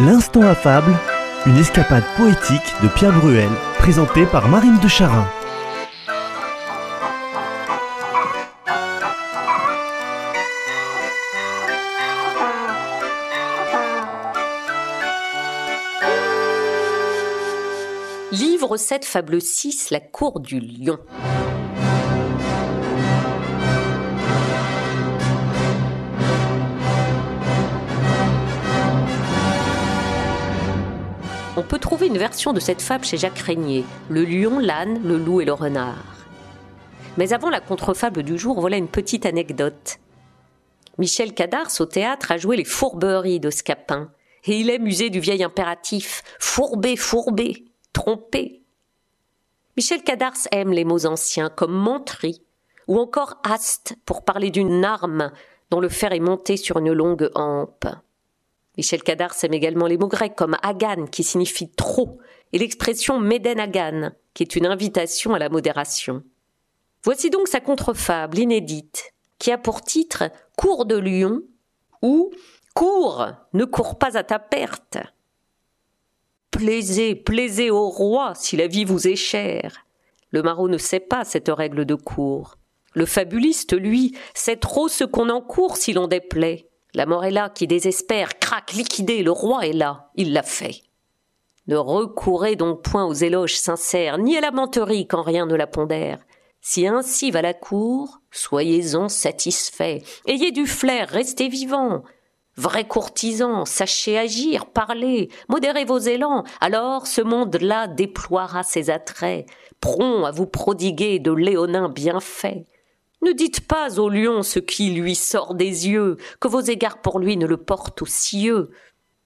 L'instant affable, une escapade poétique de Pierre Bruel, présentée par Marine de Charin. Livre 7, fable 6, La cour du lion. On peut trouver une version de cette fable chez Jacques Régnier, Le lion, l'âne, le loup et le renard. Mais avant la contrefable du jour, voilà une petite anecdote. Michel Cadars au théâtre a joué les fourberies de Scapin, et il aime user du vieil impératif fourber, fourber, tromper. Michel Cadars aime les mots anciens comme montri ou encore haste pour parler d'une arme dont le fer est monté sur une longue hampe. Michel Cadar aime également les mots grecs comme agan qui signifie trop et l'expression méden agan qui est une invitation à la modération. Voici donc sa contrefable inédite qui a pour titre Cours de lion ou Cours, ne cours pas à ta perte. Plaisez, plaisez au roi si la vie vous est chère. Le maraud ne sait pas cette règle de cours. Le fabuliste, lui, sait trop ce qu'on encourt si l'on déplaît. La mort est là, qui désespère, craque, liquidé, le roi est là, il l'a fait. Ne recourez donc point aux éloges sincères, ni à la menterie quand rien ne la pondère. Si ainsi va la cour, soyez-en satisfaits. Ayez du flair, restez vivants. Vrai courtisan, sachez agir, parler, modérez vos élans, alors ce monde-là déploiera ses attraits, prompt à vous prodiguer de léonins bienfaits. Ne dites pas au lion ce qui lui sort des yeux, que vos égards pour lui ne le portent au cieux.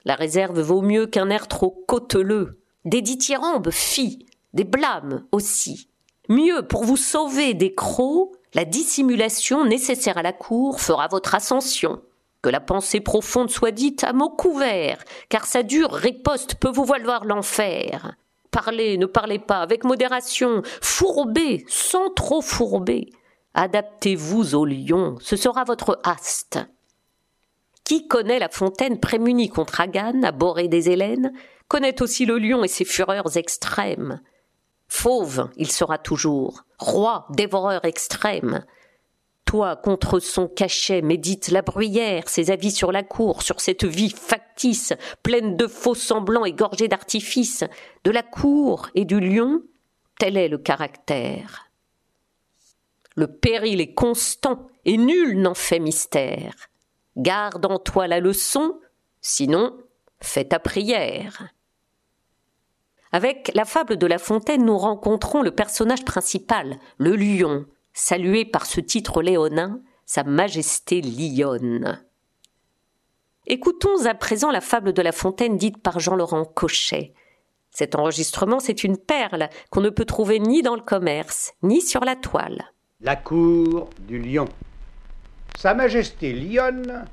La réserve vaut mieux qu'un air trop cauteleux. Des dithyrambes, fi, des blâmes aussi. Mieux, pour vous sauver des crocs, la dissimulation nécessaire à la cour fera votre ascension. Que la pensée profonde soit dite à mots couverts, car sa dure riposte peut vous valoir l'enfer. Parlez, ne parlez pas, avec modération, fourbez, sans trop fourber. Adaptez-vous au lion, ce sera votre haste. Qui connaît la fontaine prémunie contre Agan, abhorré des Hélènes, connaît aussi le lion et ses fureurs extrêmes. Fauve, il sera toujours, roi, dévoreur extrême. Toi, contre son cachet, médite la bruyère, ses avis sur la cour, sur cette vie factice, pleine de faux semblants et gorgée d'artifices, de la cour et du lion, tel est le caractère. Le péril est constant et nul n'en fait mystère. Garde en toi la leçon, sinon fais ta prière. Avec la fable de La Fontaine, nous rencontrons le personnage principal, le lion, salué par ce titre léonin, Sa Majesté lionne. Écoutons à présent la fable de La Fontaine dite par Jean-Laurent Cochet. Cet enregistrement, c'est une perle qu'on ne peut trouver ni dans le commerce, ni sur la toile. La cour du lion. Sa Majesté Lionne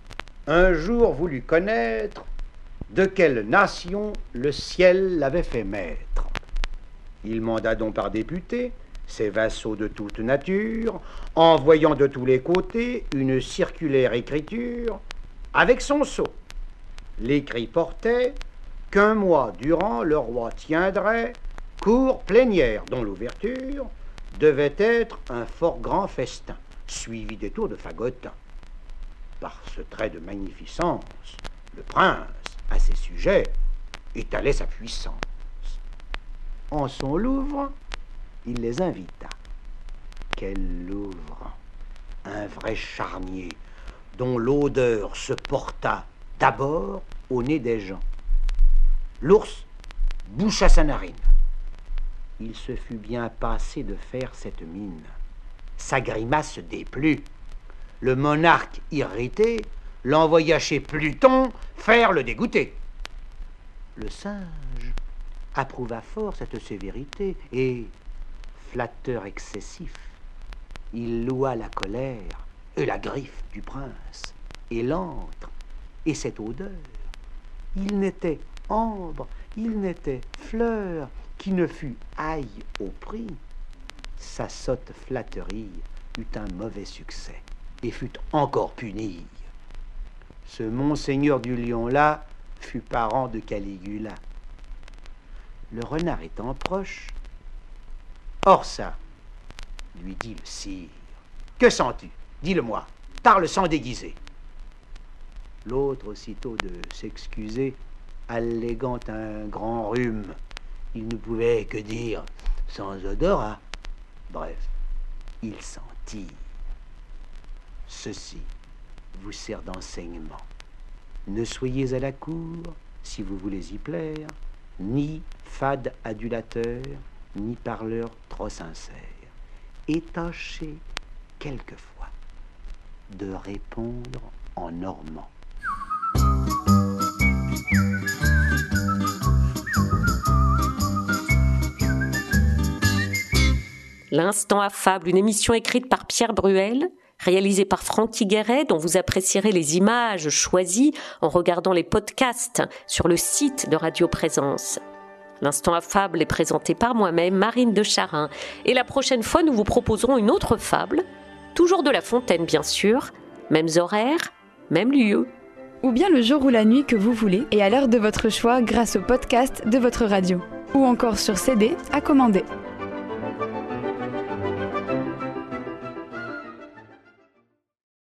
un jour voulut connaître de quelle nation le ciel l'avait fait maître. Il manda donc par député ses vassaux de toute nature, envoyant de tous les côtés une circulaire écriture avec son sceau. L'écrit portait qu'un mois durant le roi tiendrait cour plénière dont l'ouverture devait être un fort grand festin, suivi des tours de fagotin. Par ce trait de magnificence, le prince, à ses sujets, étalait sa puissance. En son Louvre, il les invita. Quel Louvre Un vrai charnier, dont l'odeur se porta d'abord au nez des gens. L'ours boucha sa narine il se fut bien passé de faire cette mine. Sa grimace déplut. Le monarque, irrité, l'envoya chez Pluton faire le dégoûter. Le singe approuva fort cette sévérité et, flatteur excessif, il loua la colère et la griffe du prince et l'antre et cette odeur. Il n'était ambre, il n'était fleur, qui ne fut aïe au prix, sa sotte flatterie eut un mauvais succès et fut encore punie. Ce monseigneur du lion-là fut parent de Caligula. Le renard étant proche, Or ça, lui dit le sire, que sens-tu? Dis-le-moi, parle sans déguiser. L'autre, aussitôt de s'excuser, alléguant un grand rhume, il ne pouvait que dire sans odorat. Bref, il sentit. Ceci vous sert d'enseignement. Ne soyez à la cour, si vous voulez y plaire, ni fade adulateur, ni parleur trop sincère. Et tâchez quelquefois de répondre en normand. L'instant affable, une émission écrite par Pierre Bruel, réalisée par Francky Guéret, dont vous apprécierez les images choisies en regardant les podcasts sur le site de Radio Présence. L'instant affable est présenté par moi-même, Marine de Charin. Et la prochaine fois, nous vous proposerons une autre fable, toujours de La Fontaine bien sûr, mêmes horaires, même lieu. Ou bien le jour ou la nuit que vous voulez et à l'heure de votre choix grâce au podcast de votre radio. Ou encore sur CD à commander.